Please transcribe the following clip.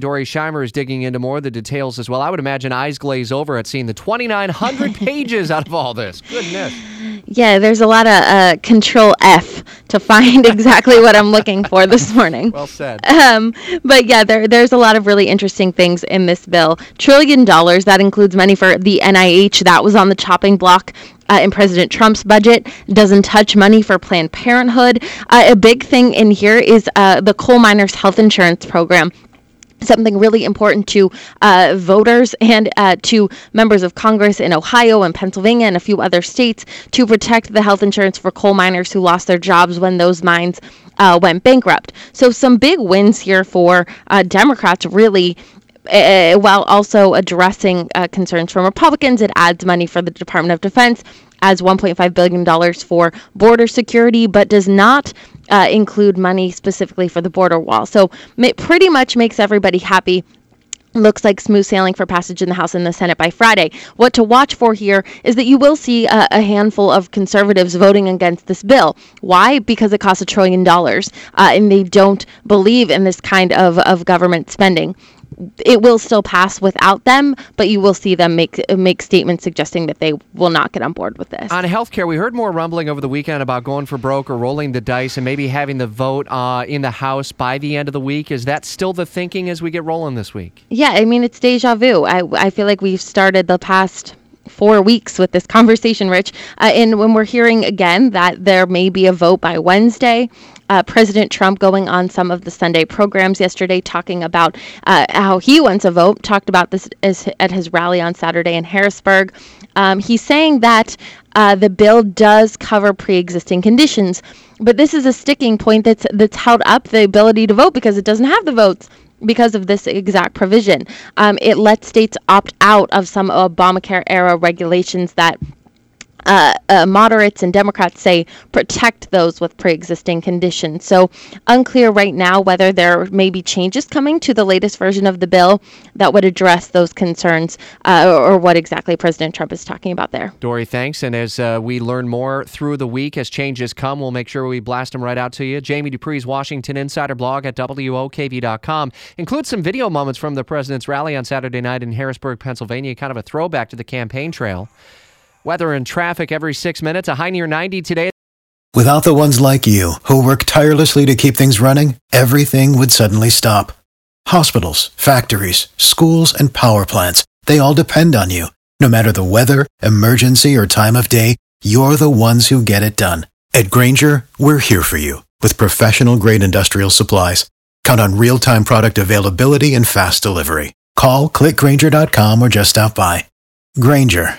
Dorey Scheimer is digging into more of the details as well. I would imagine eyes glaze over at seeing the 2,900 pages out of all this. Goodness. Yeah, there's a lot of uh, control F to find exactly what I'm looking for this morning. Well said. Um, but yeah, there, there's a lot of really interesting things in this bill. Trillion dollars, that includes money for the NIH, that was on the chopping block. Uh, in President Trump's budget doesn't touch money for Planned Parenthood. Uh, a big thing in here is uh, the coal miners' health insurance program something really important to uh, voters and uh, to members of Congress in Ohio and Pennsylvania and a few other states to protect the health insurance for coal miners who lost their jobs when those mines uh, went bankrupt. So, some big wins here for uh, Democrats, really. Uh, while also addressing uh, concerns from Republicans, it adds money for the Department of Defense, as $1.5 billion for border security, but does not uh, include money specifically for the border wall. So it pretty much makes everybody happy looks like smooth sailing for passage in the House and the Senate by Friday. What to watch for here is that you will see a, a handful of conservatives voting against this bill. Why? Because it costs a trillion dollars, uh, and they don't believe in this kind of, of government spending it will still pass without them, but you will see them make make statements suggesting that they will not get on board with this. On healthcare, we heard more rumbling over the weekend about going for broke or rolling the dice and maybe having the vote uh, in the House by the end of the week. Is that still the thinking as we get rolling this week? Yeah, I mean it's deja vu. I I feel like we've started the past four weeks with this conversation, Rich. Uh, and when we're hearing again that there may be a vote by Wednesday, uh, President Trump going on some of the Sunday programs yesterday, talking about uh, how he wants a vote, talked about this at his rally on Saturday in Harrisburg. Um, he's saying that uh, the bill does cover pre-existing conditions, but this is a sticking point that's that's held up the ability to vote because it doesn't have the votes because of this exact provision. Um, it lets states opt out of some Obamacare era regulations that uh, uh, moderates and Democrats say protect those with pre existing conditions. So, unclear right now whether there may be changes coming to the latest version of the bill that would address those concerns uh, or, what exactly President Trump is talking about there. Dorey, thanks. And as uh, we learn more through the week, as changes come, we'll make sure we blast them right out to you. Jamie Dupree's Washington Insider blog at WOKV.com includes some video moments from the president's rally on Saturday night in Harrisburg, Pennsylvania, kind of a throwback to the campaign trail. Weather and traffic every six minutes, a high near 90 today. Without the ones like you, who work tirelessly to keep things running, everything would suddenly stop. Hospitals, factories, schools, and power plants, they all depend on you. No matter the weather, emergency, or time of day, you're the ones who get it done. At Grainger, we're here for you with professional grade industrial supplies. Count on real time product availability and fast delivery. Call clickgrainger.com or just stop by. Grainger